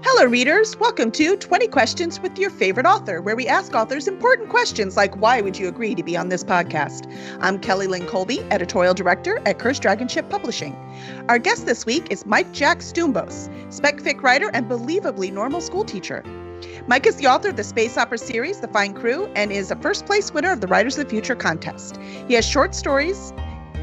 Hello, readers. Welcome to 20 Questions with Your Favorite Author, where we ask authors important questions like why would you agree to be on this podcast? I'm Kelly Lynn Colby, editorial director at Cursed Dragon Ship Publishing. Our guest this week is Mike Jack Stumbos, spec fic writer and believably normal school teacher. Mike is the author of the space opera series, The Fine Crew, and is a first place winner of the Writers of the Future contest. He has short stories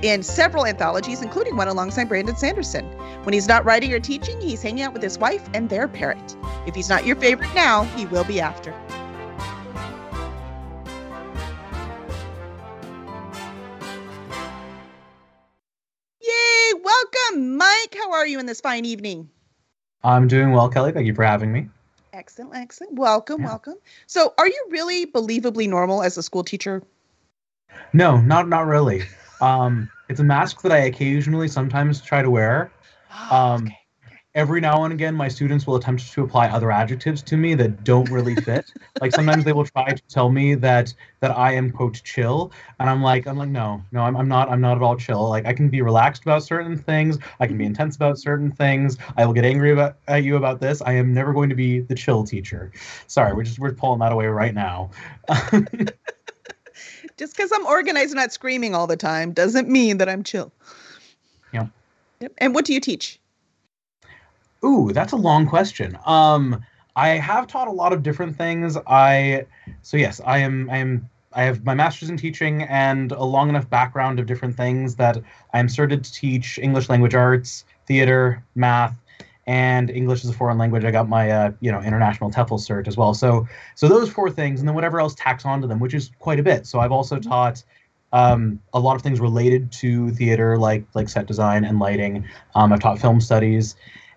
in several anthologies, including one alongside Brandon Sanderson. When he's not writing or teaching, he's hanging out with his wife and their parrot. If he's not your favorite now, he will be after. Yay! Welcome, Mike. How are you in this fine evening? I'm doing well, Kelly. Thank you for having me. Excellent, excellent. Welcome, yeah. welcome. So, are you really believably normal as a school teacher? No, not not really. Um, it's a mask that I occasionally sometimes try to wear. Um, okay. Every now and again, my students will attempt to apply other adjectives to me that don't really fit. like sometimes they will try to tell me that that I am quote chill, and I'm like, I'm like, no, no, I'm, I'm not, I'm not at all chill. Like I can be relaxed about certain things, I can be intense about certain things. I will get angry about at you about this. I am never going to be the chill teacher. Sorry, we're just we're pulling that away right now. just because I'm organized and not screaming all the time doesn't mean that I'm chill. Yeah. Yep. And what do you teach? Ooh, that's a long question. Um, I have taught a lot of different things. I so yes, I am I am I have my master's in teaching and a long enough background of different things that I'm certified to teach English language arts, theater, math, and English as a foreign language. I got my uh, you know international TEFL cert as well. So so those four things, and then whatever else tacks onto them, which is quite a bit. So I've also mm-hmm. taught um, a lot of things related to theater, like like set design and lighting. Um, I've taught film studies,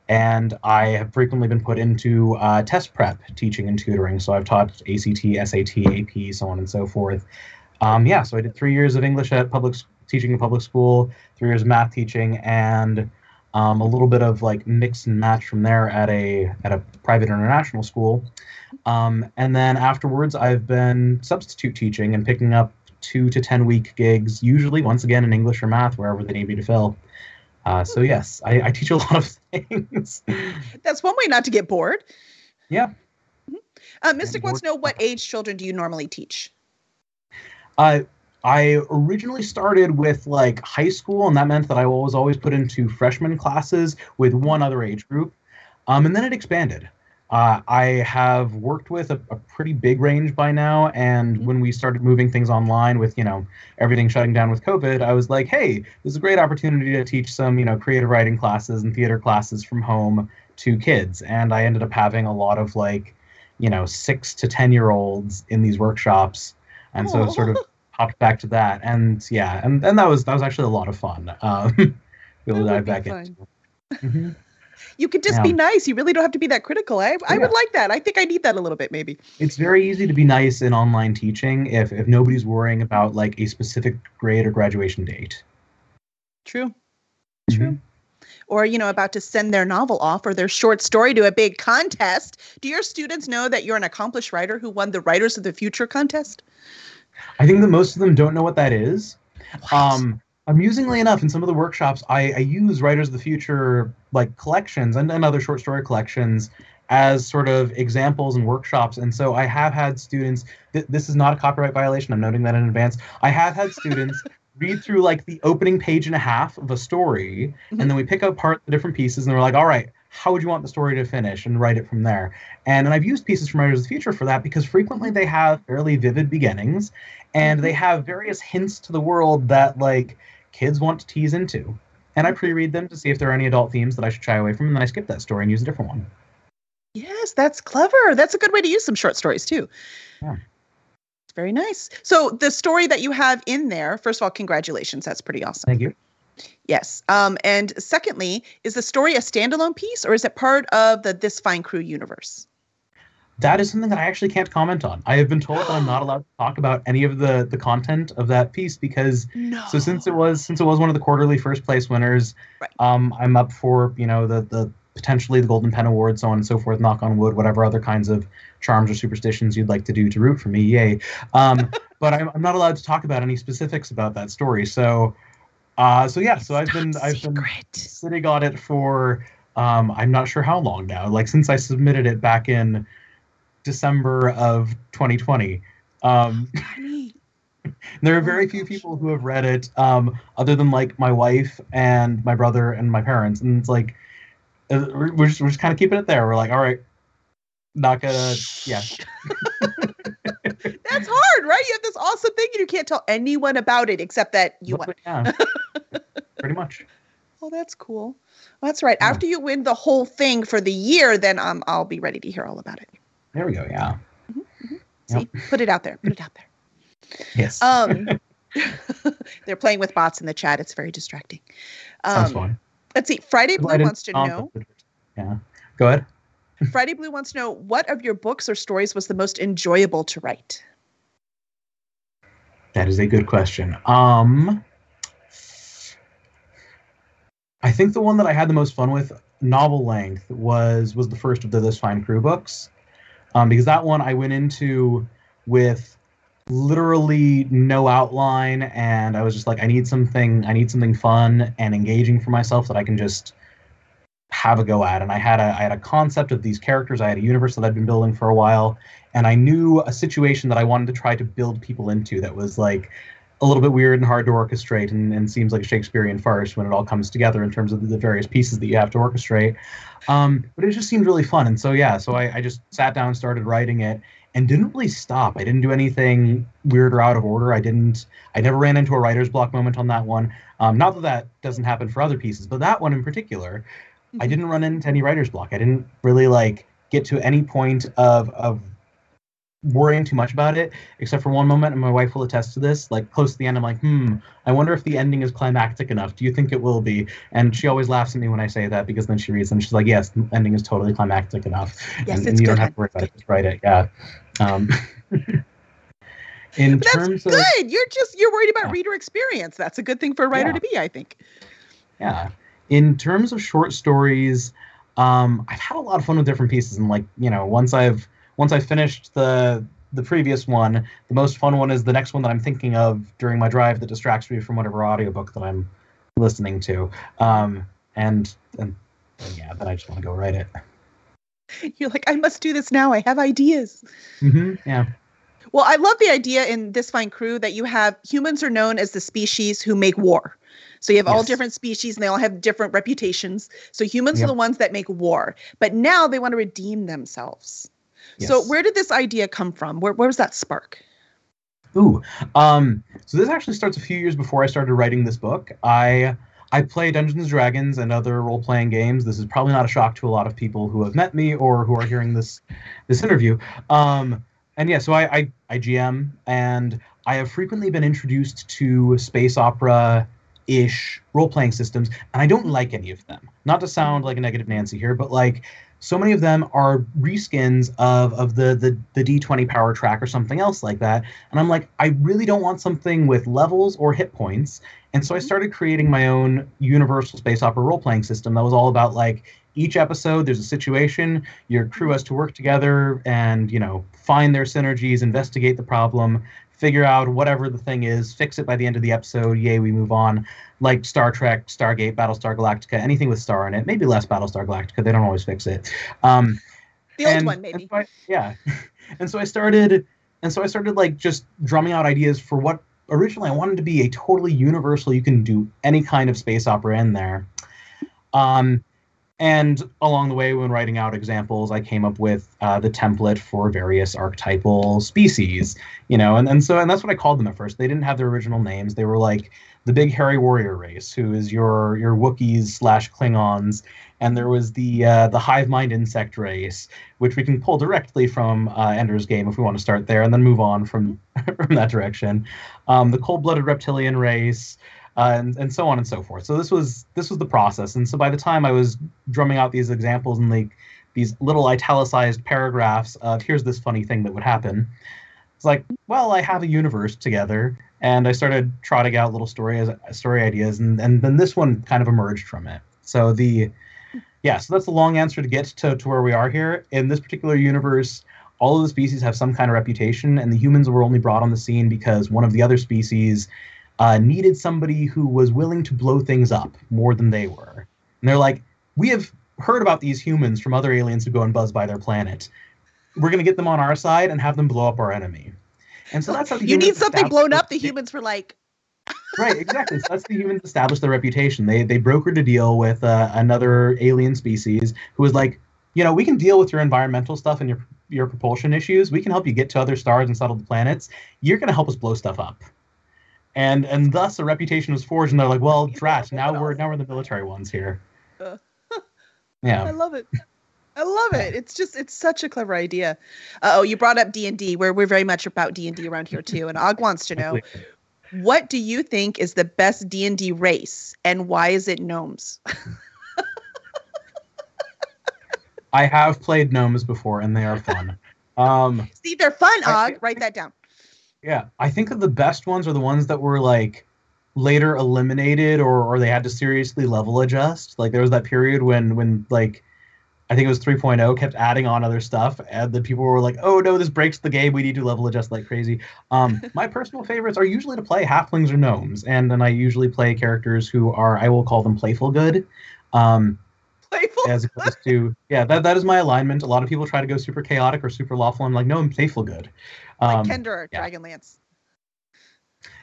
and I have frequently been put into uh, test prep teaching and tutoring. So I've taught ACT, SAT, AP, so on and so forth. Um, yeah, so I did three years of English at public teaching in public school, three years of math teaching, and um, a little bit of like mix and match from there at a at a private international school, um, and then afterwards I've been substitute teaching and picking up two to ten week gigs, usually once again in English or math wherever they need me to fill. Uh, so yes, I, I, teach a lot of things. That's one way not to get bored. Yeah. Mm-hmm. Uh, Mystic wants to know what age children do you normally teach? Uh, I originally started with like high school, and that meant that I was always put into freshman classes with one other age group. Um, and then it expanded. Uh, I have worked with a, a, pretty big range by now, and mm-hmm. when we started moving things online with you know everything shutting down with COVID, I was like, hey, this is a great opportunity to teach some you know creative writing classes and theater classes from home to kids, and I ended up having a lot of like you know six to ten year olds in these workshops, and so sort of hopped back to that, and yeah, and and that was that was actually a lot of fun. Um, we'll dive back into. Mm-hmm. You could just yeah. be nice. You really don't have to be that critical. I, I yeah. would like that. I think I need that a little bit, maybe. It's very easy to be nice in online teaching if if nobody's worrying about like a specific grade or graduation date. True. True. Mm-hmm or you know about to send their novel off or their short story to a big contest do your students know that you're an accomplished writer who won the writers of the future contest I think that most of them don't know what that is. Um, amusingly enough, in some of the workshops, I, I, use Writers of the Future like collections and, and other short story collections as sort of examples and workshops. And so I have had students. Th- this is not a copyright violation. I'm noting that in advance. I have had students. read through like the opening page and a half of a story, mm-hmm. and then we pick apart the different pieces, and we're like, all right, how would you want the story to finish and write it from there. And, and i've used pieces from writers of the future for that because frequently they have fairly vivid beginnings and they mm-hmm. have various hints to the world that like kids want to tease into. And i pre-read them to see if there are any adult themes that i should shy away from and then i skip that story and use a different one. Yes that's clever. That's a good way to use some short stories too. Yeah. It's very nice. So the story that you have in there first of all congratulations. That's pretty awesome. Thank you Yes. Um, and secondly, is the story a standalone piece or is it part of the This Fine Crew universe? That is something that I actually can't comment on. I have been told that I'm not allowed to talk about any of the the content of that piece because no. so since it was since it was one of the quarterly first place winners, right. um, I'm up for you know the the potentially the Golden Pen Award, so on and so forth. Knock on wood, whatever other kinds of charms or superstitions you'd like to do to root for me, yay! Um, but I'm, I'm not allowed to talk about any specifics about that story. So uh, so yeah, so I've been I've been sitting on it for Um, I'm not sure how long now. Like since I submitted it back in December of 2020. Um, there are very few people who have read it, um, other than like my wife and my brother and my parents, and it's like uh, we're, we're just we're just kind of keeping it there. We're like, all right, not gonna, yeah. That's hard, right? You have this awesome thing and you can't tell anyone about it except that you want. Yeah, pretty much. Oh, that's cool. Well, that's right. Yeah. After you win the whole thing for the year, then um, I'll be ready to hear all about it. There we go. Yeah. Mm-hmm, mm-hmm. See, yep. put it out there. Put it out there. Yes. Um, they're playing with bots in the chat. It's very distracting. Um, Sounds fun. Let's see. Friday Blue wants to know. Yeah. Go ahead. Friday Blue wants to know what of your books or stories was the most enjoyable to write. That is a good question. Um, I think the one that I had the most fun with, novel length, was was the first of the This Fine Crew books, um, because that one I went into with literally no outline, and I was just like, I need something, I need something fun and engaging for myself that I can just have a go at. And I had a I had a concept of these characters, I had a universe that I'd been building for a while, and I knew a situation that I wanted to try to build people into that was like a little bit weird and hard to orchestrate and, and seems like a Shakespearean farce when it all comes together in terms of the various pieces that you have to orchestrate. Um, but it just seemed really fun. And so, yeah, so I, I just sat down, started writing it, and didn't really stop. I didn't do anything weird or out of order. I didn't, I never ran into a writer's block moment on that one. Um, not that that doesn't happen for other pieces, but that one in particular, I mm-hmm. didn't run into any writer's block. I didn't really like get to any point of, of worrying too much about it, except for one moment, and my wife will attest to this. Like close to the end, I'm like, hmm, I wonder if the ending is climactic enough. Do you think it will be? And she always laughs at me when I say that because then she reads and she's like, yes, the ending is totally climactic enough. Yes, and, and you don't have to worry about it. Just write it. Yeah. Um, in terms That's of, good. You're just you're worried about yeah. reader experience. That's a good thing for a writer yeah. to be, I think. Yeah. In terms of short stories, um, I've had a lot of fun with different pieces, and like you know, once I've once I finished the the previous one, the most fun one is the next one that I'm thinking of during my drive that distracts me from whatever audiobook that I'm listening to. Um, and, and, and yeah, then I just want to go write it. You're like, I must do this now. I have ideas. Mm-hmm, yeah. Well, I love the idea in this fine crew that you have humans are known as the species who make war. So you have yes. all different species and they all have different reputations. So humans yep. are the ones that make war, but now they want to redeem themselves. Yes. So where did this idea come from? Where, where was that spark? Ooh, um, so this actually starts a few years before I started writing this book. I I play Dungeons and Dragons and other role playing games. This is probably not a shock to a lot of people who have met me or who are hearing this this interview. Um, and yeah, so I, I I GM and I have frequently been introduced to space opera ish role playing systems, and I don't like any of them. Not to sound like a negative Nancy here, but like so many of them are reskins of of the the the D20 power track or something else like that. And I'm like, I really don't want something with levels or hit points. And so I mm-hmm. started creating my own universal space opera role playing system that was all about like each episode there's a situation, your crew mm-hmm. has to work together and, you know, find their synergies, investigate the problem, figure out whatever the thing is, fix it by the end of the episode. Yay, we move on. Like Star Trek, Stargate, Battlestar Galactica, anything with star in it. Maybe less Battlestar Galactica. They don't always fix it. Um, the old and, one, maybe. So I, yeah, and so I started, and so I started like just drumming out ideas for what originally I wanted to be a totally universal. You can do any kind of space opera in there. Um, and along the way, when writing out examples, I came up with uh, the template for various archetypal species, you know, and, and so and that's what I called them at first. They didn't have their original names. They were like the big hairy warrior race, who is your your Wookiees slash Klingons, and there was the uh, the hive mind insect race, which we can pull directly from uh, Ender's Game if we want to start there, and then move on from from that direction. Um, the cold blooded reptilian race and, and so on and so forth. So this was this was the process. And so by the time I was drumming out these examples and like these little italicized paragraphs of here's this funny thing that would happen, it's like, well, I have a universe together, and I started trotting out little story story ideas, and and then this one kind of emerged from it. So the yeah, so that's the long answer to get to, to where we are here. In this particular universe, all of the species have some kind of reputation, and the humans were only brought on the scene because one of the other species uh, needed somebody who was willing to blow things up more than they were. And they're like, we have heard about these humans from other aliens who go and buzz by their planet. We're going to get them on our side and have them blow up our enemy. And so that's how the you need something blown up. The humans were like, right, exactly. So that's the humans established their reputation. They they brokered a deal with uh, another alien species who was like, you know, we can deal with your environmental stuff and your your propulsion issues. We can help you get to other stars and settle the planets. You're going to help us blow stuff up. And and thus a reputation was forged. And they're like, well, drat. Now we're now we're the military ones here. Yeah, I love it. I love it. It's just it's such a clever idea. Uh, oh, you brought up D and D, where we're very much about D and D around here too. And Og wants to know, what do you think is the best D and D race, and why is it gnomes? I have played gnomes before, and they are fun. Um, See, they're fun. Og, write that down. Yeah, I think that the best ones are the ones that were like later eliminated or or they had to seriously level adjust. Like there was that period when when like I think it was 3.0 kept adding on other stuff and the people were like, "Oh no, this breaks the game. We need to level adjust like crazy." Um my personal favorites are usually to play halflings or gnomes and then I usually play characters who are I will call them playful good. Um Playful. as opposed to yeah, that that is my alignment. A lot of people try to go super chaotic or super lawful. I'm like, "No, I'm playful good." Like Um, Kender or yeah. Dragonlance.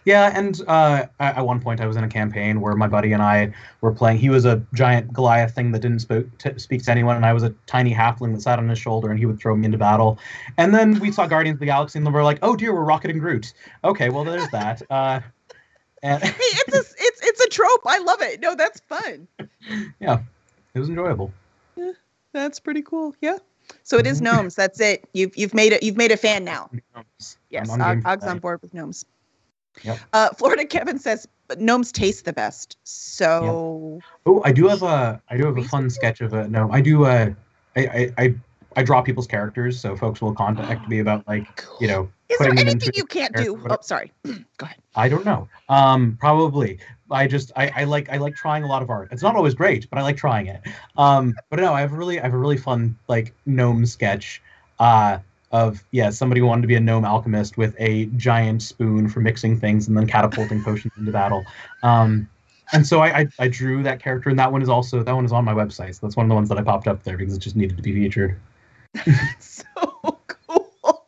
Yeah, and uh, at one point I was in a campaign where my buddy and I were playing. He was a giant Goliath thing that didn't spoke to, speak to anyone, and I was a tiny halfling that sat on his shoulder, and he would throw me into battle. And then we saw Guardians of the Galaxy, and we're like, "Oh dear, we're Rocket and Groot." Okay, well there's that. Uh, and Hey, it's a it's it's a trope. I love it. No, that's fun. yeah, it was enjoyable. Yeah, That's pretty cool. Yeah. So it is Mhm. gnomes. That's it. You've you've made it. You've made a fan now. Yes, I'm on Og- Og's on board with gnomes. Yep. Uh, Florida Kevin says gnomes taste the best. So Oh, I do have a I do have a fun sketch of a no. I do uh, I I I, I draw people's characters, so folks will contact me about like you know is there anything you can't do? Oh, sorry. Go ahead. I don't know. Um, probably. I just I, I like I like trying a lot of art. It's not always great, but I like trying it. Um, but no, I have a really I have a really fun like gnome sketch. Uh, of yeah, somebody wanted to be a gnome alchemist with a giant spoon for mixing things and then catapulting potions into battle. Um, and so I, I I drew that character, and that one is also that one is on my website. So that's one of the ones that I popped up there because it just needed to be featured. so cool.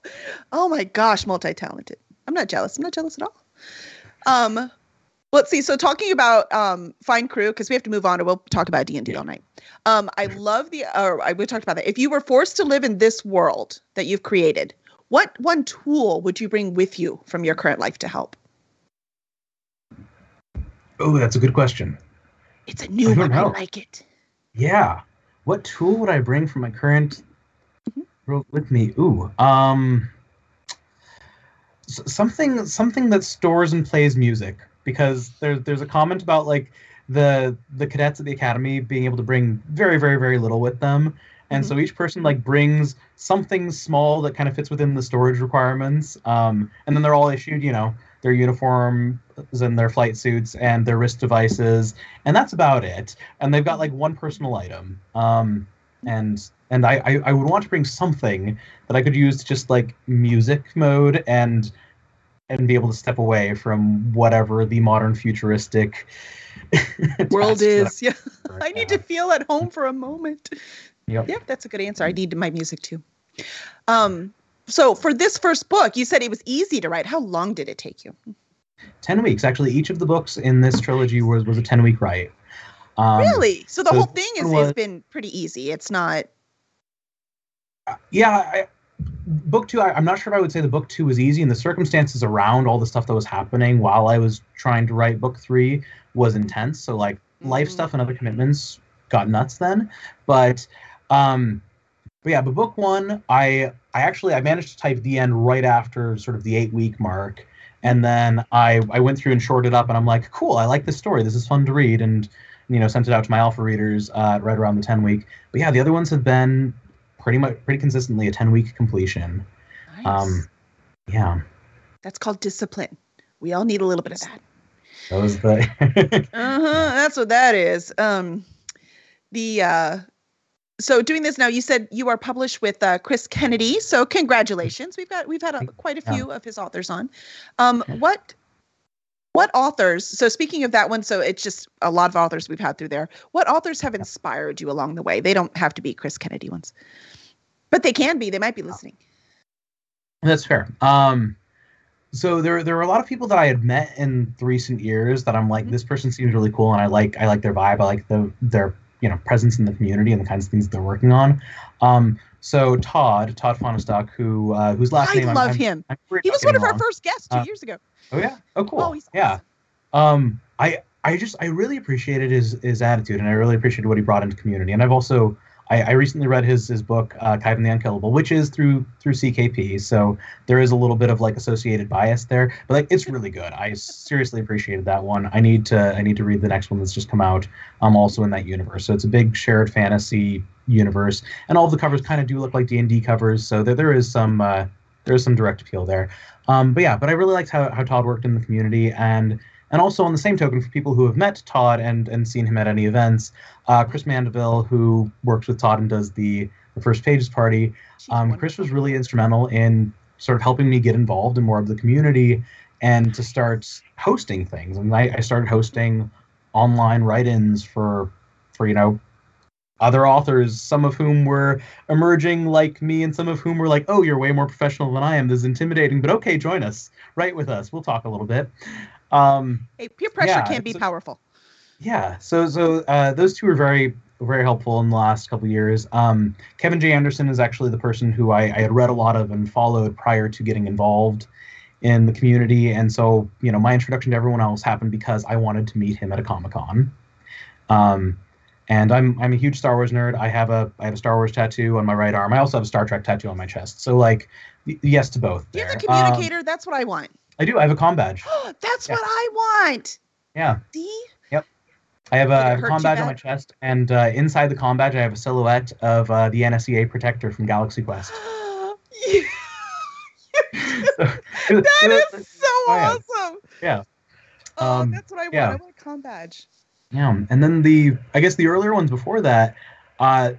Oh my gosh, multi-talented. I'm not jealous. I'm not jealous at all. Um, let's see. So talking about um Fine Crew, because we have to move on, or we'll talk about D and D all night. Um, I love the. Or I we talked about that. If you were forced to live in this world that you've created, what one tool would you bring with you from your current life to help? Oh, that's a good question. It's a new I don't one. I like it. Yeah. What tool would I bring from my current Mhm. world with me? Ooh, um, something something that stores and plays music because there's there's a comment about like the the cadets at the academy being able to bring very very very little with them, and so each person like brings something small that kind of fits within the storage requirements, um, and then they're all issued you know their uniforms and their flight suits and their wrist devices, and that's about it. And they've got like one personal item. Um and and I, I i would want to bring something that i could use to just like music mode and and be able to step away from whatever the modern futuristic World is. Yeah. I'm I need to feel at home for a moment. Yep. Yep, that's a good answer. I need my music too. Um, so for this first book, you said it was easy to write. How long did it take you? 10 weeks actually each of the books in this trilogy was was a 10 week write um, really? So the so whole thing is one has been pretty easy. It's not. yeah I, book two I, i'm not sure if i would say the book two was easy and the circumstances around all the stuff that was happening while i was trying to write book three was intense. So like life Mhm. stuff and other commitments got nuts then. But um but yeah but book one i i actually i managed to type the end right after sort of the eight week mark. And then i i went through and shorted up and i'm like cool i like this story. This is fun to read. And you know sent it out to my alpha readers uh, right around the 10 week. But yeah the other ones have been pretty much pretty consistently a 10 week completion Nice. um yeah that's called discipline. We all need a little bit of that. that was the Uh-huh. That's what that is. Um, the uh, so doing this now, you said you are published with uh, Chris Kennedy. So congratulations. We've got we've had a, quite a Yeah. few of his authors on. Um, what What authors? So speaking of that one, so it's just a lot of authors we've had through there. What authors have inspired you along the way? They don't have to be Chris Kennedy ones, but they can be. They might be listening. That's fair. Um, so there there were a lot of people that I had met in the recent years that I'm like, mm-hmm. this person seems really cool, and I like I like their vibe. I like the their you know presence in the community and the kinds of things they're working on. Um, so Todd Todd Fahnestock, who uh, whose last I name love I'm, him. I'm, I'm he was one of our first guests two uh, years ago. Oh yeah. Oh cool. Oh, yeah. Um, I I just I really appreciated his his attitude, and I really appreciated what he brought into community. And I've also I, I recently read his his book uh, Khyven the Unkillable, which is through through CKP, so there is a little bit of like associated bias there, but like it's really good. I seriously appreciated that one. I need to I need to read the next one that's just come out. I'm um, also in that universe, so it's a big shared fantasy universe, and all of the covers kind of do look like D and D covers, so there there is some uh, there is some direct appeal there. Um, but yeah, but I really liked how how Todd worked in the community and and also, on the same token, for people who have met Todd and, and seen him at any events, uh, Chris Mandeville, who works with Todd and does the, the First Pages Party, um, Chris was really instrumental in sort of helping me get involved in more of the community and to start hosting things. And I, I started hosting online write-ins for, for you know, other authors, some of whom were emerging like me, and some of whom were like, "Oh, you're way more professional than I am. This is intimidating, but okay, join us, write with us. We'll talk a little bit." Um, hey, peer pressure yeah, can be so, powerful. Yeah. So so uh, those two are very very helpful in the last couple years. Um, Kevin J. Anderson is actually the person who I, I had read a lot of and followed prior to getting involved in the community, and so you know my introduction to everyone else happened because I wanted to meet him at a Comic Con. Um, and I'm I'm a huge Star Wars nerd. I have a I have a Star Wars tattoo on my right arm. I also have a Star Trek tattoo on my chest. So like, yes to both. You're the communicator. Um, That's what I want. I do. I have a com badge. That's yeah. what I want. Yeah. See? Yep. I have a, a com badge on my chest, and uh, inside the com badge, I have a silhouette of uh, the NSEA protector from Galaxy Quest. that is so oh, awesome. Yeah. Oh, um, that's what I want. Yeah. I want a com badge. Yeah, and then the I guess the earlier ones before that, uh,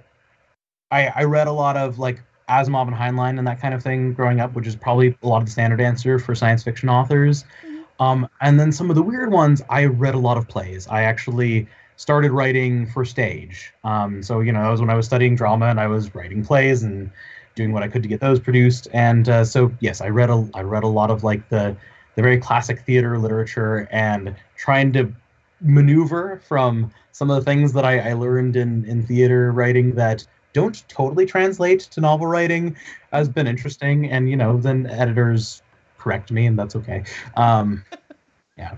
I I read a lot of like Asimov and Heinlein and that kind of thing growing up, which is probably a lot of the standard answer for science fiction authors. Mm-hmm. Um, and then some of the weird ones, I read a lot of plays. I actually started writing for stage. Um, so you know, that was when I was studying drama and I was writing plays and doing what I could to get those produced. And uh, so yes, I read a I read a lot of like the the very classic theater literature and trying to maneuver from some of the things that I, I learned in in theater writing that don't totally translate to novel writing has been interesting. And, you know, then editors correct me, and that's okay. Um, yeah.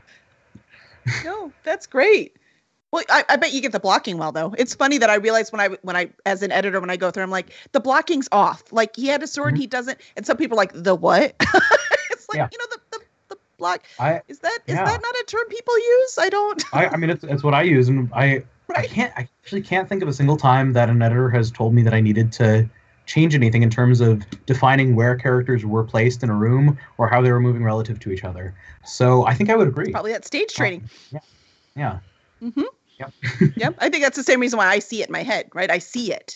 no, that's great. Well, I, I, bet you get the blocking well though. It's funny that I realized when I when I as an editor when I go through, I'm like the blocking's off. Like he had a sword, mm-hmm. he doesn't, and some people are like the what? it's like yeah. you know the, the the block. I, is that is yeah. that not a term people use? I don't. I, I mean, it's it's what I use, and I I can't. I actually can't think of a single time that an editor has told me that I needed to change anything in terms of defining where characters were placed in a room or how they were moving relative to each other. So I think I would agree. It's probably that stage training. Um, yeah. Yeah. Mm-hmm. Yep. yep. I think that's the same reason why I see it in my head, right? I see it.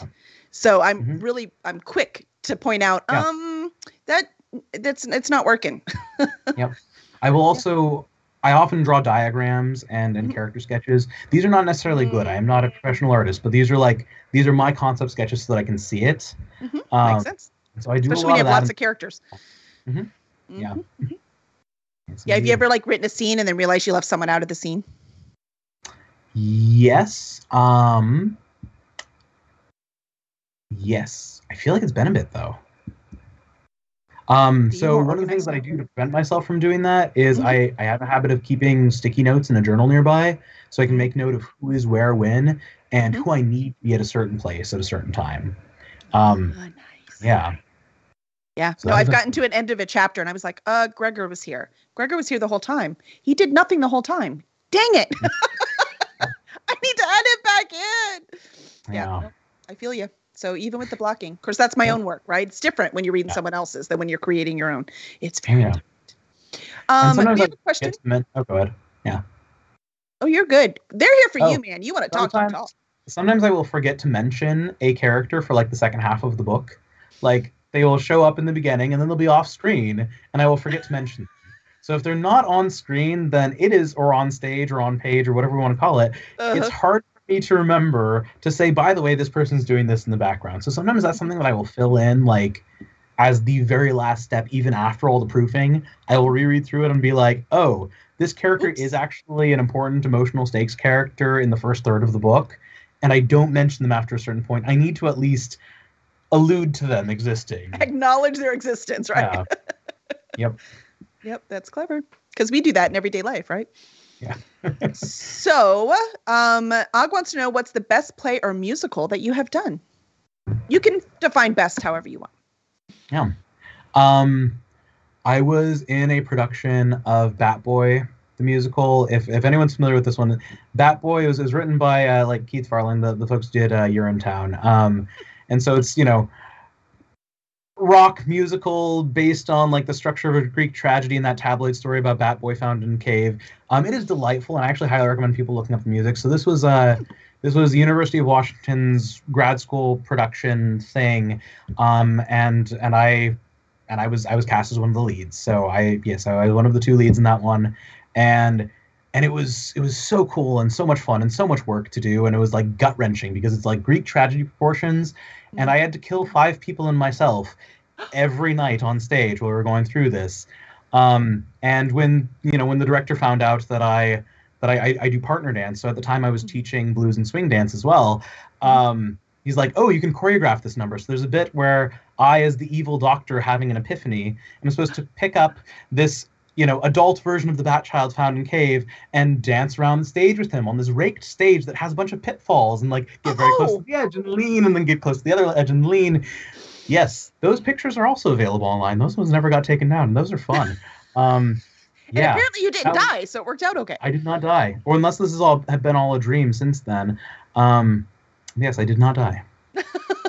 So I'm mm-hmm. really I'm quick to point out, yeah. um, that that's it's not working. yep. I will also I often draw diagrams and, and mm-hmm. character sketches. These are not necessarily good. I am not a professional artist, but these are like these are my concept sketches so that I can see it. Mm-hmm. Um, Makes sense. So I do especially when you have lots of characters. Mm-hmm. mm-hmm. Yeah. Mm-hmm. Yeah. Have you ever like written a scene and then realized you left someone out of the scene? Yes. Um. Yes. I feel like it's been a bit though. Um, so one of the things that I do to prevent myself from doing that is mm-hmm. I, I have a habit of keeping sticky notes in a journal nearby so I can make note of who is where when and mm-hmm. who I need to be at a certain place at a certain time. Um, oh, nice. Yeah. Yeah. So no, I've gotten to an end of a chapter and I was like, uh, Gregor was here. Gregor was here the whole time. He did nothing the whole time. Dang it. I need to add it back in. Yeah. yeah. I feel you. So even with the blocking, of course, that's my own work, right? It's different when you're reading yeah. someone else's than when you're creating your own. It's very yeah. different. Um, have a question? oh, go ahead. Yeah. Oh, you're good. They're here for oh, you, man. You want to talk, talk, talk. Sometimes I will forget to mention a character for like the second half of the book. Like they will show up in the beginning and then they'll be off screen, and I will forget to mention. Them. So if they're not on screen, then it is, or on stage, or on page, or whatever we want to call it. Uh-huh. It's hard me to remember to say, by the way, this person's doing this in the background. So sometimes that's something that I will fill in, like as the very last step, even after all the proofing. I will reread through it and be like, oh, this character Oops. is actually an important emotional stakes character in the first third of the book, and I don't mention them after a certain point. I need to at least allude to them existing. Acknowledge their existence, right? Yeah. yep. Yep, that's clever. Because we do that in everyday life, right? Yeah. so, um, Og wants to know what's the best play or musical that you have done. You can define best however you want. Yeah. Um, I was in a production of Bat Boy, the musical. If if anyone's familiar with this one, Bat Boy was, was written by uh, like Keith Farland, the, the folks did uh, Urinetown. Um, and so it's you know rock musical based on like the structure of a Greek tragedy and that tabloid story about Bat Boy found in cave. Um, it is delightful, and I actually highly recommend people looking up the music. So this was uh, this was the University of Washington's grad school production thing, um, and and I and I was I was cast as one of the leads. So I yes, I was one of the two leads in that one, and and it was it was so cool and so much fun and so much work to do, and it was like gut wrenching because it's like Greek tragedy proportions, and I had to kill five people and myself every night on stage while we were going through this. Um, and when you know when the director found out that I that I, I, I do partner dance, so at the time I was teaching blues and swing dance as well. Um, he's like, "Oh, you can choreograph this number." So there's a bit where I, as the evil doctor, having an epiphany, am supposed to pick up this you know adult version of the Bat Child found in cave and dance around the stage with him on this raked stage that has a bunch of pitfalls and like get very close Oh. to the edge and lean and then get close to the other edge and lean. Yes, those pictures are also available online. Those ones never got taken down. and Those are fun. Um, And yeah. apparently you didn't was- die, so it worked out okay. I did not die, or unless this has all have been all a dream since then. Um, yes, I did not die.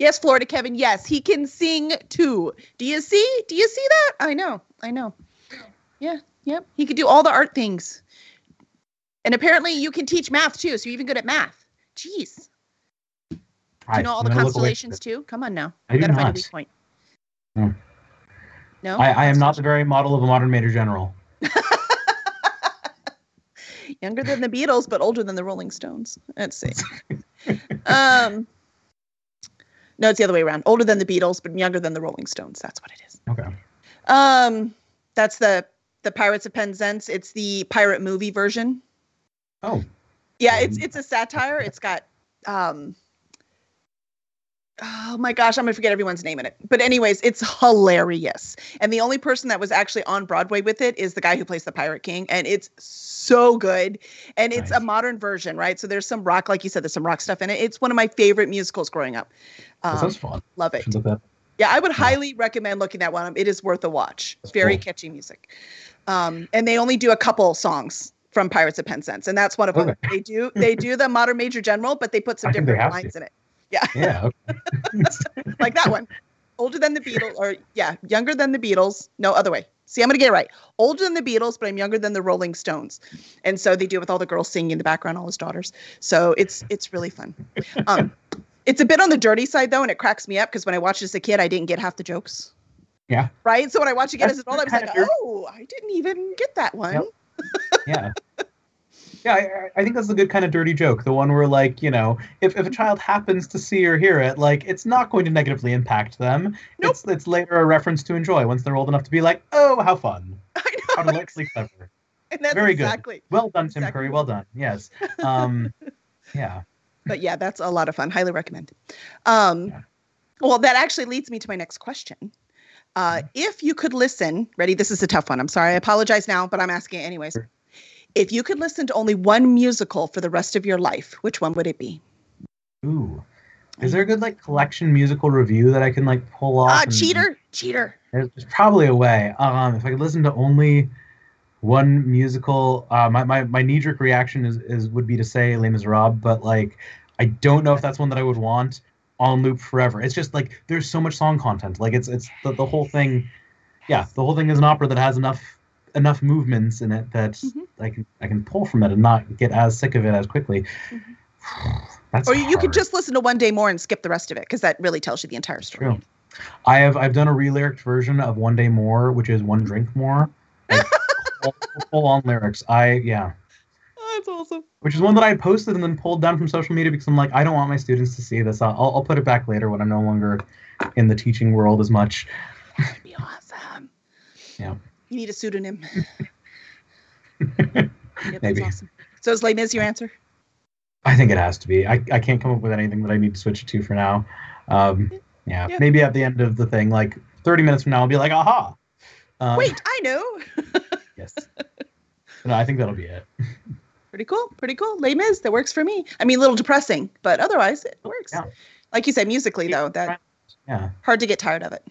Yes, Florida Kevin. Yes, he can sing too. Do you see? Do you see that? I know. I know. Yeah. Yep. He could do all the art things. And apparently you can teach math too. So you're even good at math. Jeez. Do you know all the gonna look away from constellations too? Come on now. I You do gotta find a not. weak point. No. No. I, I am not the very model of a modern major general. Younger than the Beatles, but older than the Rolling Stones. Let's see. um. No, it's the other way around. Older than the Beatles, but younger than the Rolling Stones. That's what it is. Okay. Um, that's the the Pirates of Penzance. It's the pirate movie version. Oh, Yeah, it's Um, it's a satire. It's got um Oh my gosh, I'm gonna forget everyone's name in it. But anyways, it's hilarious. And the only person that was actually on Broadway with it is the guy who plays the Pirate King, and it's so good. And it's a modern version, right? So there's some rock, like you said, there's some rock stuff in it. It's one of my favorite musicals growing up. that Um, sounds fun. love it. That- Yeah, I would highly recommend looking at one. It is worth a watch. That's Very cool. catchy music. Um, and they only do a couple songs from Pirates of Penzance, and that's one of them. Okay. They do they do the Modern Major General, but they put some I different have to. lines in it. Yeah, Yeah. Okay. like that one. Older than the Beatles, or yeah, younger than the Beatles. No, other way. See, I'm gonna get it right. Older than the Beatles, but I'm younger than the Rolling Stones. And so they do it with all the girls singing in the background, all his daughters. So it's it's really fun. Um, it's a bit on the dirty side though, and it cracks me up because when I watched it as a kid, I didn't get half the jokes. Yeah. Right. So when I watch it again as an adult, I was like, oh, I didn't even get that one. Yep. yeah. Yeah, I, I think that's a good kind of dirty joke. The one where, like, you know, if, if a child happens to see or hear it, like, it's not going to negatively impact them. Nope. It's it's later a reference to enjoy once they're old enough to be like, oh, how fun, I know. how delightfully clever. And that's Very good. Well done, Tim Exactly. Curry. Well done. Yes. Um, yeah. But yeah, that's a lot of fun. Highly recommend. Um, Yeah. Well, that actually leads me to my next question. Uh, if you could listen, ready? This is a tough one. I'm sorry. I apologize now, but I'm asking it anyways. Sure. If you could listen to only one musical for the rest of your life, which one would it be? Ooh. Is there a good like collection musical review that I can like pull off? Ah, cheater, cheater. There's, there's probably a way. Um, if I could listen to only one musical, uh, my, my, my knee jerk reaction is, is would be to say Les Miserables, but like I don't know if that's one that I would want on loop forever. It's just like there's so much song content. Like it's it's the, the whole thing. Yeah, the whole thing is an opera that has enough enough movements in it that Mhm. I can I can pull from it and not get as sick of it as quickly. That's Or you, you could just listen to one day more and skip the rest of it because that really tells you the entire story. True. I have I've done a re-lyric version of One Day More, which is One Drink More. Full, full on lyrics. I yeah. Oh, that's awesome. Which is one that I posted and then pulled down from social media because I'm like, I don't want my students to see this. I'll, I'll put it back later when I'm no longer in the teaching world as much. That'd be awesome. Yeah. You need a pseudonym. Yep, that's Maybe. awesome. So is Les Mis your answer? I think it has to be. I, I can't come up with anything that I need to switch it to for now. Um, yeah, Yeah. maybe at the end of the thing, like 30 minutes from now, I'll be like, aha. Um, Wait, I know. Yes. No, I think that'll be it. Pretty cool. Pretty cool. Les Mis, that works for me. I mean, a little depressing, but otherwise it works. Yeah. Like you said, musically though, that Yeah. hard to get tired of it.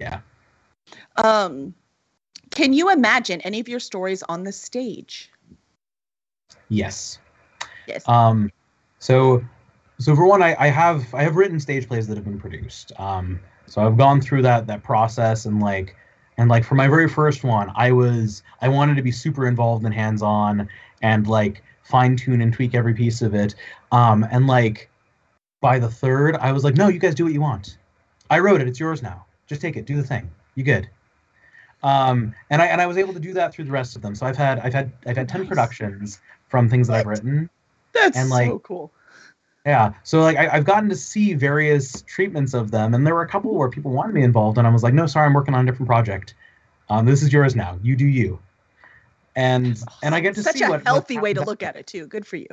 Yeah. Um, can you imagine any of your stories on the stage? Yes. Yes. Um, so, so for one, I, I have I have written stage plays that have been produced. Um, so I've gone through that that process and like and like for my very first one, I was I wanted to be super involved and hands on and like fine tune and tweak every piece of it. Um, and like by the third, I was like, no, you guys do what you want. I wrote it. It's yours now. Just take it. Do the thing. You good. Um, and I and I was able to do that through the rest of them. So I've had I've had I've had ten Nice. productions from things that I've written. That's and, like, so cool. Yeah. So like I, I've gotten to see various treatments of them, and there were a couple where people wanted me involved, and I was like, no, sorry, I'm working on a different project. Um, this is yours now. You do you. And and I get to Such see a what what healthy way to look at it too. Good for you.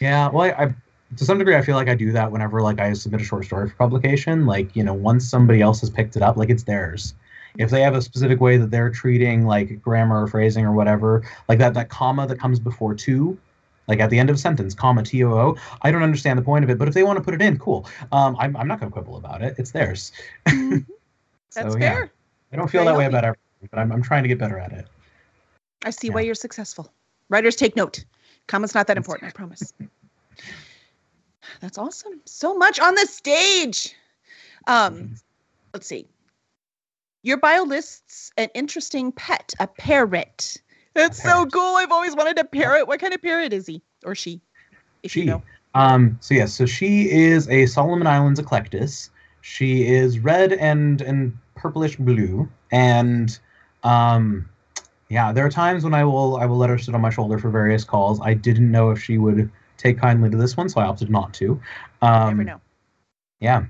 Yeah. Well, I, I to some degree I feel like I do that whenever like I submit a short story for publication. Like you know, once somebody else has picked it up, like it's theirs. If they have a specific way that they're treating like grammar or phrasing or whatever, like that that comma that comes before two, like at the end of a sentence, comma T O O. I don't understand the point of it, but if they want to put it in, cool. Um, I'm I'm not going to quibble about it. It's theirs. Mhm. So, That's yeah. fair. I don't feel that way about everything, but I'm I'm trying to get better at it. I see Yeah. why you're successful. Writers take note. Comma's not that important, I promise. That's awesome. So much on the stage. Um, let's see. Your bio lists an interesting pet, a parrot. That's so parrot. cool. I've always wanted a parrot. What kind of parrot is he or she? If She. you know. Um, so yes, so she is a Solomon Islands eclectus. She is red and and purplish blue, and um, yeah, there are times when I will I will let her sit on my shoulder for various calls. I didn't know if she would take kindly to this one, so I opted not to. Um, Never know. Yeah,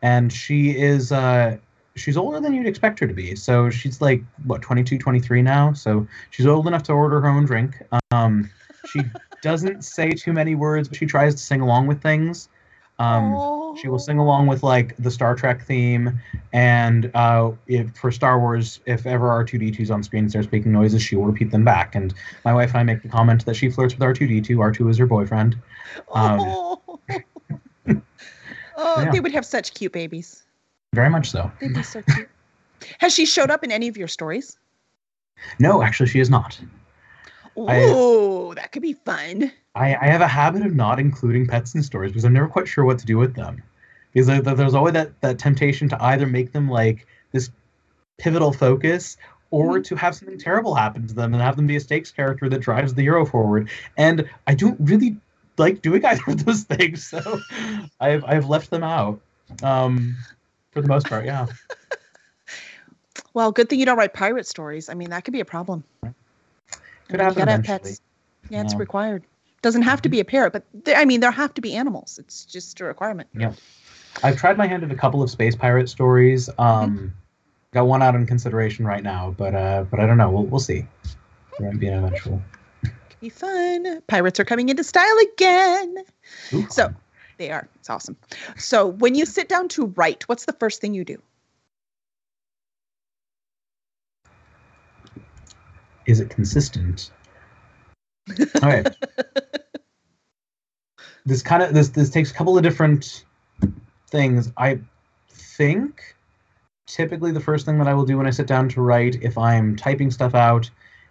and she is uh, she's older than you'd expect her to be. So she's like what 22, 23 now. So she's old enough to order her own drink. Um, she doesn't say too many words, but she tries to sing along with things. Um, she will sing along with like the Star Trek theme, and uh, if for Star Wars, if ever R two D 2s on screen starts making noises, she will repeat them back. And my wife and I make the comment that she flirts with R two D two. R two is her boyfriend. um, Oh, oh yeah. they would have such cute babies. Very much so. They'd be so cute. Has she showed up in any of your stories? No, actually, she is not. Oh, that could be fun. I, I have a habit of not including pets in stories because I'm never quite sure what to do with them. Because there- there's always that, that temptation to either make them like this pivotal focus or to have something terrible happen to them and have them be a stakes character that drives the hero forward. And I don't really like doing either of those things, so I've I've left them out. Um, for the most part, yeah. Well, good thing you don't write pirate stories. I mean, that could be a problem. Could You happen gotta have pets. Yeah, it's Yeah. required. Doesn't have to be a parrot, but there, I mean, there have to be animals. It's just a requirement. Yeah. I've tried my hand at a couple of space pirate stories. Um, got one out in consideration right now, but uh, but I don't know. We'll we'll see. There might be an eventual. Could be fun. Pirates are coming into style again. Ooh, So- They are. It's awesome. So, when you sit down to write, what's the first thing you do? is it consistent? All right. this kind of this this takes a couple of different things. I think typically the first thing that I will do when I sit down to write, if I'm typing stuff out,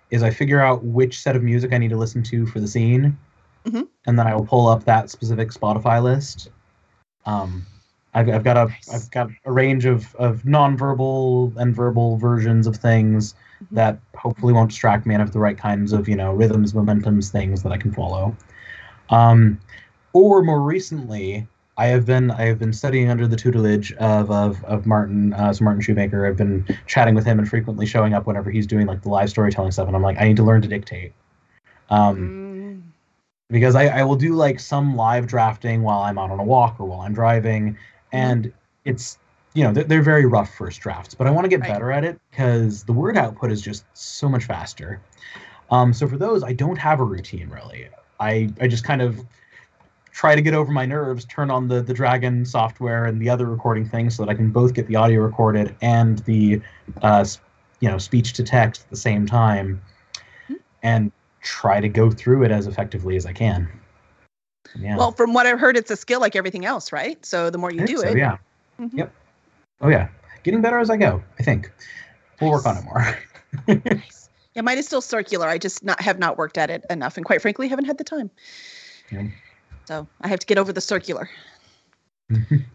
is I figure out which set of music I need to listen to for the scene, Mhm. and then I will pull up that specific Spotify list. Um, I've, I've got a Nice. have got a range of of nonverbal and verbal versions of things Mhm. that hopefully won't distract me and have the right kinds of you know rhythms, momentums, things that I can follow. Um, or more recently, I have been I have been studying under the tutelage of of, of Martin uh, so Martin Shoemaker. I've been chatting with him and frequently showing up whenever he's doing like the live storytelling stuff. And I'm like, I need to learn to dictate, um, Mm, because I, I will do like some live drafting while I'm out on a walk or while I'm driving, and it's you know they're, they're very rough first drafts. But I want to get Right. better at it because the word output is just so much faster. Um, so for those, I don't have a routine really. I I just kind of try to get over my nerves, turn on the the Dragon software and the other recording things so that I can both get the audio recorded and the uh, you know speech to text at the same time, Mhm. and try to go through it as effectively as I can. Yeah. Well, from what I've heard, it's a skill like everything else, right? So the more you do so, it, yeah. Mhm. Yep. Oh yeah. Getting better as I go. I think. We'll work on it more. Nice. Yeah, mine is still circular. I just not have not worked at it enough, and quite frankly, haven't had the time. Yeah. So I have to get over the circular.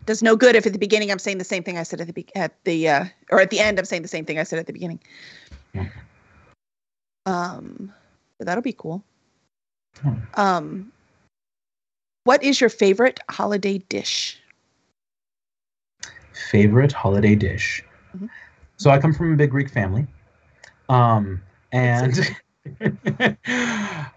Does no good if at the beginning I'm saying the same thing I said at the be- at the uh, or at the end I'm saying the same thing I said at the beginning. Yeah. Um, that'll be cool. Hmm. Um, what is your favorite holiday dish? Favorite holiday dish. Mhm. So I come from a big Greek family. Um and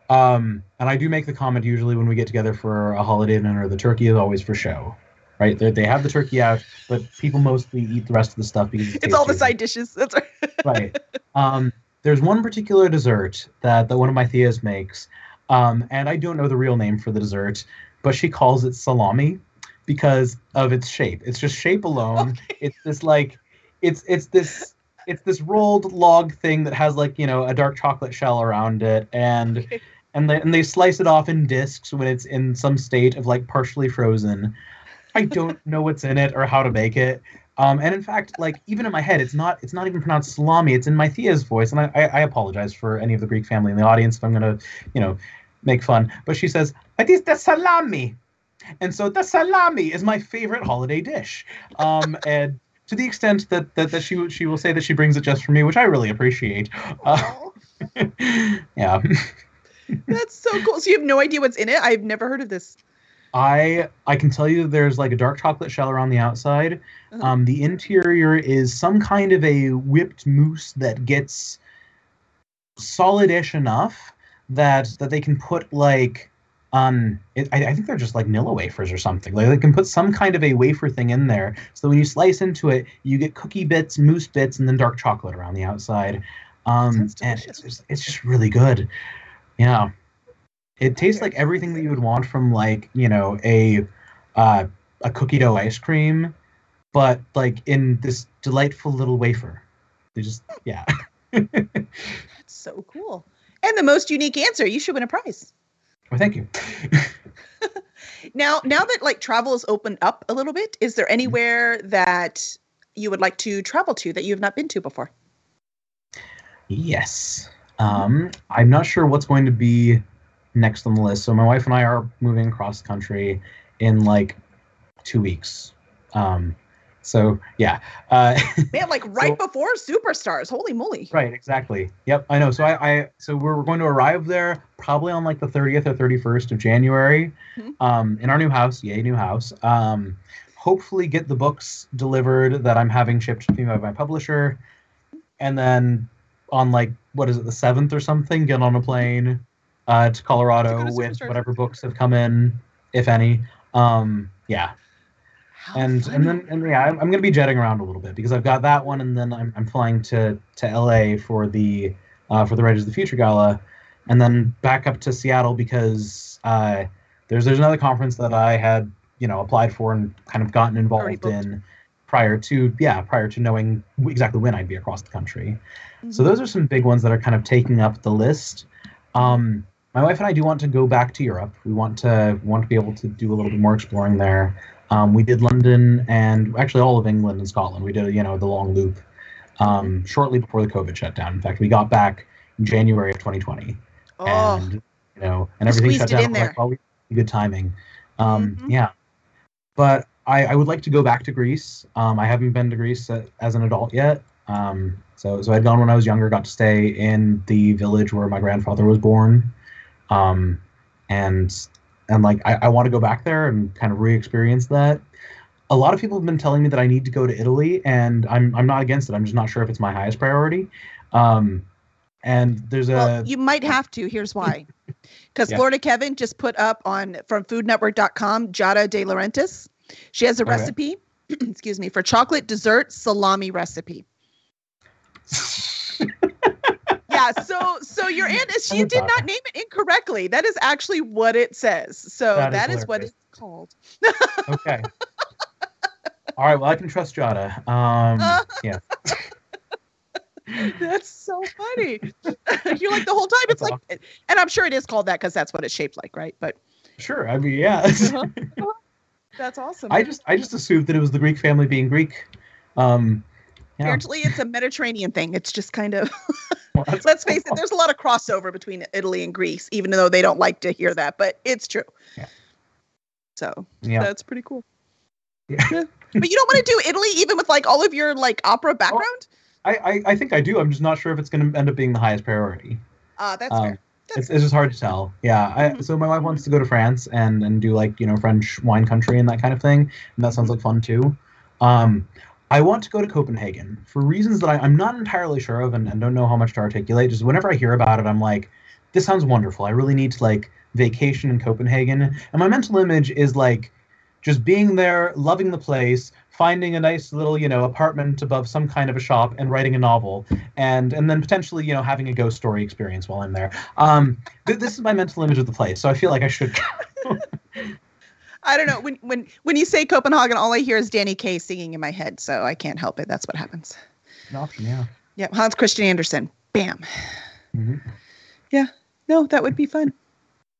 um and I do make the comment usually when we get together for a holiday dinner, the turkey is always for show. Right? They they have the turkey out, but people mostly eat the rest of the stuff because It's all the side dishes. That's right. right. Um, there's one particular dessert that, that one of my theas makes, um, and I don't know the real name for the dessert, but she calls it salami because of its shape. It's just shape alone. It's this like, it's it's this it's this rolled log thing that has like you know a dark chocolate shell around it, and Okay. and they and they slice it off in discs when it's in some state of like partially frozen. I don't know what's in it or how to make it. Um, and in fact, like even in my head, it's not it's not even pronounced salami. It's in my Thea's voice, and I, I, I apologize for any of the Greek family in the audience if I'm gonna, you know, make fun. But she says, "It is the salami," and so the salami is my favorite holiday dish. Um, and to the extent that, that that she will- she will say that she brings it just for me, which I really appreciate. Uh, yeah. that's so cool. So you have no idea what's in it? I've never heard of this. I I can tell you there's like a dark chocolate shell around the outside. Uh-huh. Um, the interior is some kind of a whipped mousse that gets solid-ish enough that that they can put like um it, I, I think they're just like Nilla wafers or something. Like they can put some kind of a wafer thing in there, so when you slice into it, you get cookie bits, mousse bits, and then dark chocolate around the outside. Um, and it's it's just really good. Yeah, it tastes like everything that you would want from like you know a uh, a cookie dough ice cream, but like in this delightful little wafer. They just yeah. That's so cool. And the most unique answer. You should win a prize. well, thank you. Now, now that like travel is opened up a little bit, is there anywhere that you would like to travel to that you have not been to before? Yes. Um, I'm not sure what's going to be next on the list. So my wife and I are moving across the country in like two weeks. Um, so yeah. Uh, Man, like right So- before Superstars. Holy moly. right. Exactly. Yep. I know. So I, I so we're going to arrive there probably on like the 30th or 31st of January. Mhm. Um, in our new house. Yay, new house. Um, hopefully get the books delivered that I'm having shipped to me by my publisher, and then on like what is it the seventh or something, get on a plane uh, to Colorado to with whatever books have come in, if any. Um, yeah, How and funny. and then and yeah, I'm, I'm gonna be jetting around a little bit because I've got that one, and then I'm, I'm flying to to LA for the uh, for the Reg of the Future Gala, and then back up to Seattle because uh, there's there's another conference that I had you know applied for and kind of gotten involved in prior to yeah prior to knowing exactly when I'd be across the country. So Mhm. those are some big ones that are kind of taking up the list. Um, my wife and I do want to go back to Europe. We want to want to be able to do a little bit more exploring there. Um, we did London and actually all of England and Scotland. We did you know the long loop um, shortly before the COVID shutdown. In fact, we got back in January of 2020, oh, and you know, and everything shut down. like, well, we- good timing. Um, Mhm. Yeah, but I, I would like to go back to Greece. Um, I haven't been to Greece as an adult yet. Um, so so I'd gone when I was younger. Got to stay in the village where my grandfather was born, um, and and like I, I want to go back there and kind of re-experience that. A lot of people have been telling me that I need to go to Italy, and I'm I'm not against it. I'm just not sure if it's my highest priority. Um, and there's a Well, you might have to. Here's why. Because Yeah. Florida Kevin just put up on from foodnetwork.com Giada De Laurentiis. She has a Okay. recipe, excuse me, for chocolate dessert salami recipe. Yeah, so so your aunt is she did not name it incorrectly. That is actually what it says. So That is that is what it's called. okay. All right. Well, I can trust Giada. Um, yeah. That's so funny. You're like the whole time. It's That's like, and I'm sure it is called that because that's what it's shaped like, right? But Sure. I mean, yeah. Uh-huh. that's awesome. I just I just assumed that it was the Greek family being Greek. Um, yeah. Apparently, it's a Mediterranean thing. It's just kind of, let's face it, there's a lot of crossover between Italy and Greece, even though they don't like to hear that, but it's true. Yeah. So Yeah. that's pretty cool. Yeah. Yeah. But you don't want to do Italy, even with like all of your like opera background? I, I I think I do. I'm just not sure if it's going to end up being the highest priority. Uh, that's Um, fair. That's It's, it's just hard to tell. Yeah. I, Mhm. so my wife wants to go to France and and do like you know French wine country and that kind of thing, and that sounds like fun too. Um, I want to go to Copenhagen for reasons that I, I'm not entirely sure of and, and don't know how much to articulate. Just whenever I hear about it, I'm like, this sounds wonderful. I really need to like vacation in Copenhagen. And my mental image is like just being there, loving the place, finding a nice little, you know, apartment above some kind of a shop and writing a novel and and then potentially, you know, having a ghost story experience while I'm there. Um th- this is my mental image of the place. So I feel like I should I don't know. When when when you say Copenhagen, all I hear is Danny Kaye singing in my head, so I can't help it. That's what happens. yeah. Yep, Hans Christian Andersen. Bam. Mhm. No, that would be fun.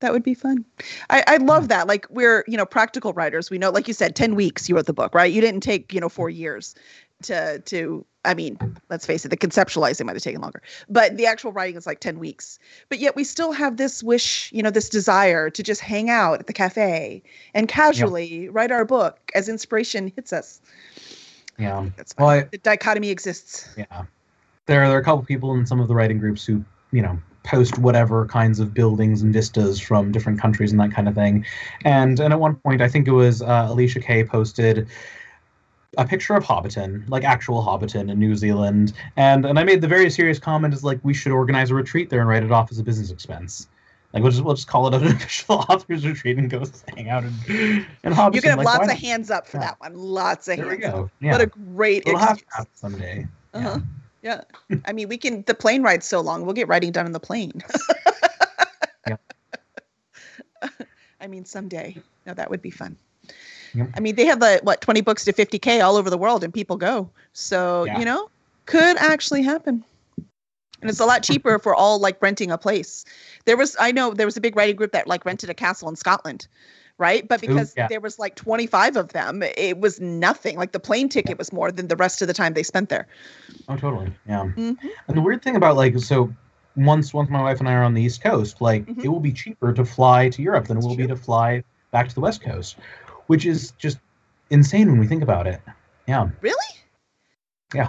That would be fun. I, I love that. Like we're, you know, practical writers. We know, like you said, 10 weeks you wrote the book, right? You didn't take, you know, four years to to I mean, let's face it, the conceptualizing might have taken longer. But the actual writing is like 10 weeks. But yet we still have this wish, you know, this desire to just hang out at the cafe and casually write our book as inspiration hits us. Yeah. That's Well. I- the dichotomy exists. Yeah. There, there are a couple people in some of the writing groups who, you know, post whatever kinds of buildings and vistas from different countries and that kind of thing. And and at one point, I think it was uh, Alicia Kay posted a picture of Hobbiton, like actual Hobbiton in New Zealand. And and I made the very serious comment is like we should organize a retreat there and write it off as a business expense. Like we'll just we'll just call it an official authors retreat and go hang out and in Hobbiton. You can have Like, lots of hands up for Yeah. that one. Lots of There hands up. go. Yeah. What a great It'll have to excuse. happen someday. Uh-huh. Yeah. I mean, we can, the plane ride's so long, we'll get writing done in the plane. Yep. I mean, someday. No, that would be fun. Yep. I mean, they have the, what, 20 books to 50K all over the world and people go. So, Yeah. you know, could actually happen. And it's a lot cheaper if we're all like renting a place. There was, I know there was a big writing group that like rented a castle in Scotland, right? But Ooh, because yeah. there was like 25 of them, it was nothing. Like the plane ticket was more than the rest of the time they spent there. Oh, totally. Yeah. Mhm. And the weird thing about like so once once my wife and I are on the East Coast, like Mhm. it will be cheaper to fly to Europe than it That's will be true. to fly back to the West Coast, which is just insane when we think about it. Yeah. Really?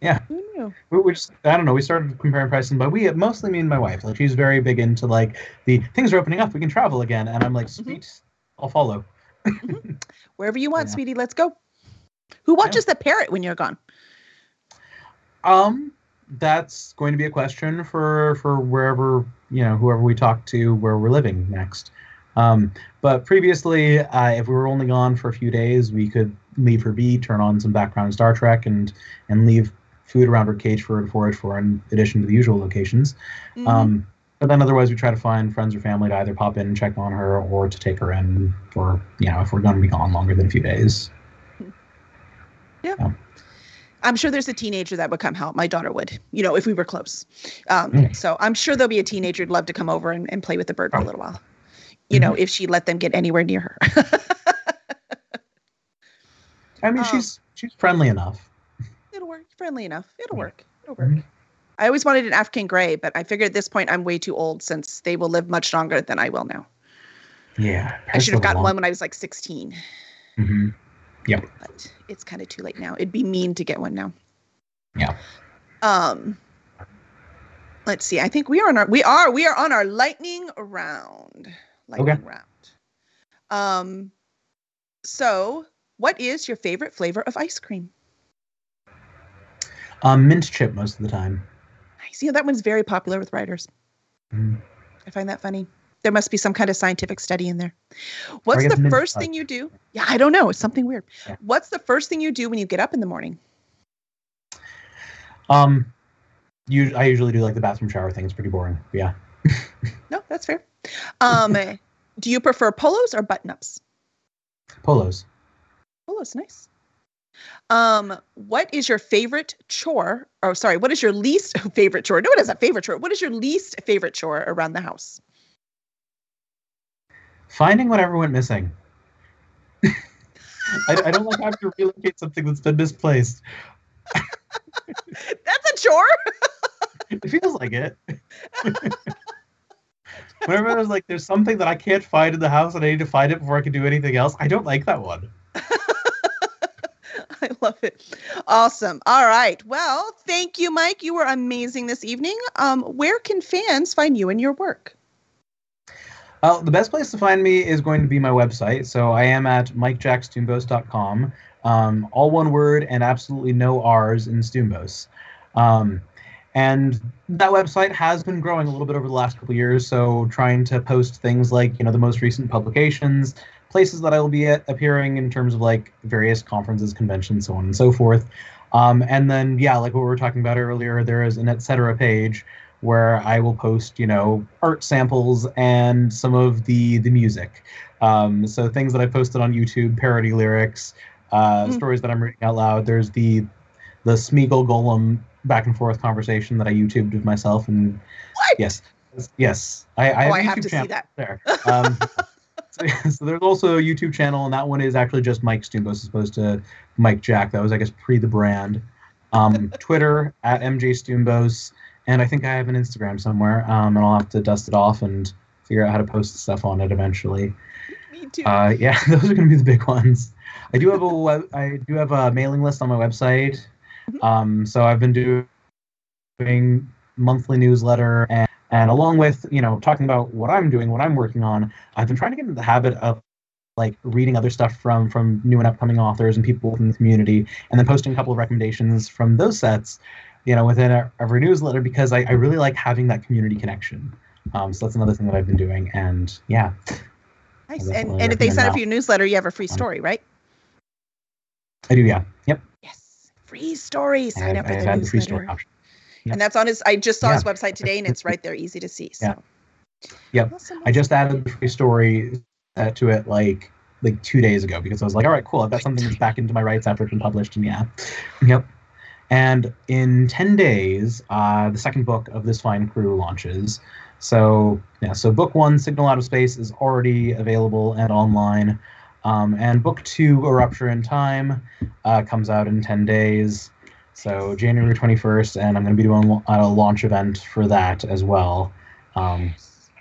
Yeah. Who knew? We, we just I don't know. We started comparing prices, but we mostly me and my wife. Like she's very big into like the things are opening up. We can travel again, and I'm like, Mm-hmm. sweet, I'll follow. Wherever you want, Yeah. sweetie, let's go. Who watches the parrot when you're gone? Um, that's going to be a question for for wherever you know whoever we talk to where we're living next. Um, but previously, uh, if we were only gone for a few days, we could leave her be, turn on some background Star Trek, and and leave food around her cage for her to forage for, in addition to the usual locations. Mhm. Um, but then otherwise, we try to find friends or family to either pop in and check on her, or to take her in for you know if we're going to be gone longer than a few days. Yeah. I'm sure there's a teenager that would come help. My daughter would, you know, if we were close. Um, Mm. So I'm sure there'll be a teenager who'd love to come over and, and play with the bird for a Oh. little while. You know, if she let them get anywhere near her. I mean, Um, she's she's friendly enough. It'll work. Friendly enough. It'll work. It'll work. Mhm. I always wanted an African gray, but I figured at this point I'm way too old since they will live much longer than I will now. Yeah, I should have gotten one when I was like 16, Mm-hmm. but it's kind of too late now. It'd be mean to get one now. Yeah. Um. Let's see. I think we are on our we are we are on our lightning round. Lightning okay. round. Um, so, what is your favorite flavor of ice cream? Um, mint chip most of the time. Nice. You know, that one's very popular with writers. Mm. I find that funny. There must be some kind of scientific study in there. What's the first thing you do? Yeah, I don't know. It's something weird. Yeah. What's the first thing you do when you get up in the morning? Um, you, I usually do like the bathroom shower thing. It's pretty boring. yeah. no, that's fair. Um, do you prefer polos or button ups? Polos. Polos, nice. Um, what is your favorite chore? Oh, sorry. What is your least favorite chore? No, it is a favorite chore. What is your least favorite chore around the house? Finding whatever went missing. I, I, don't like having to relocate something that's been misplaced. that's a chore. it feels like it. Whenever there's like there's something that I can't find in the house and I need to find it before I can do anything else, I don't like that one. I love it. Awesome. All right. Well, thank you, Mike. You were amazing this evening. Um, where can fans find you and your work? Well, the best place to find me is going to be my website. So I am at mikejackstoumbos.com. Um, all one word and absolutely no R's in Stoumbos. Um, and that website has been growing a little bit over the last couple years. So trying to post things like you know the most recent publications, places that I will be at, appearing in terms of like various conferences, conventions, so on and so forth. Um, and then yeah, like what we were talking about earlier, there is an etc. page where I will post you know art samples and some of the the music. Um, so things that I posted on YouTube, parody lyrics, uh, mm-hmm. stories that I'm reading out loud. There's the the Smeagol Gollum back and forth conversation that I YouTubed with myself, and what? yes, yes, I, I oh, have, I have to see that there. Um, so, so, there's also a YouTube channel, and that one is actually just Mike Stoumbos as opposed to Mike Jack. That was, I guess, pre the brand. Um, Twitter at MJ Stoumbos, and I think I have an Instagram somewhere, um, and I'll have to dust it off and figure out how to post stuff on it eventually. Me too. Uh, yeah, those are going to be the big ones. I do have a web, I do have a mailing list on my website. Mm-hmm. Um, so I've been doing monthly newsletter and and along with you know talking about what I'm doing, what I'm working on, I've been trying to get into the habit of like reading other stuff from from new and upcoming authors and people within the community, and then posting a couple of recommendations from those sets, you know, within our, every newsletter because I, I really like having that community connection. Um, so that's another thing that I've been doing, and yeah. Nice. And, and if they sign up for your newsletter, you have a free story, right? I do, yeah. Yep. Free story. Sign up for the newsletter. Free story option. Yep. And that's on his. I just saw yeah. his website today, and it's right there, easy to see. So. Yeah. Yep. Awesome. I just added the free story uh, to it like like two days ago because I was like, all right, cool. I've got something that's back into my rights after it's been published, and yeah, yep. And in ten days, uh, the second book of this Fine Crew launches. So yeah, so book one, Signal Out of Space, is already available and online. Um, and book two, A Rupture in Time, uh, comes out in 10 days. So January 21st, and I'm going to be doing a launch event for that as well. Um,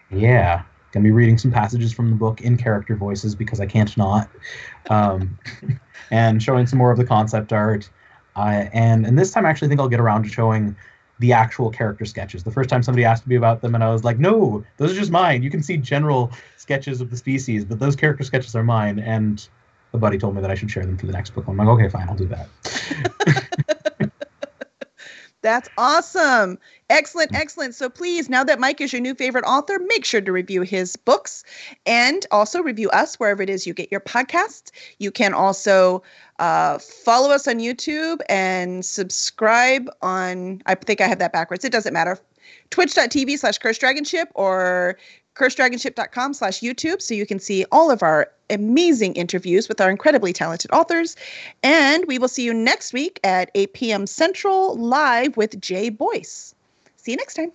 yeah, going to be reading some passages from the book in character voices because I can't not, um, and showing some more of the concept art. Uh, and and this time, I actually think I'll get around to showing the actual character sketches. The first time somebody asked me about them, and I was like, "No, those are just mine. You can see general sketches of the species, but those character sketches are mine." And a buddy told me that I should share them for the next book. I'm like, "Okay, fine, I'll do that." That's awesome. Excellent, excellent. So please, now that Mike is your new favorite author, make sure to review his books and also review us wherever it is you get your podcasts. You can also uh, follow us on YouTube and subscribe on, I think I have that backwards. It doesn't matter. Twitch.tv slash Cursed Dragon Ship or cursedragonship.com slash YouTube so you can see all of our amazing interviews with our incredibly talented authors. And we will see you next week at 8 p.m. Central live with Jay Boyce. See you next time.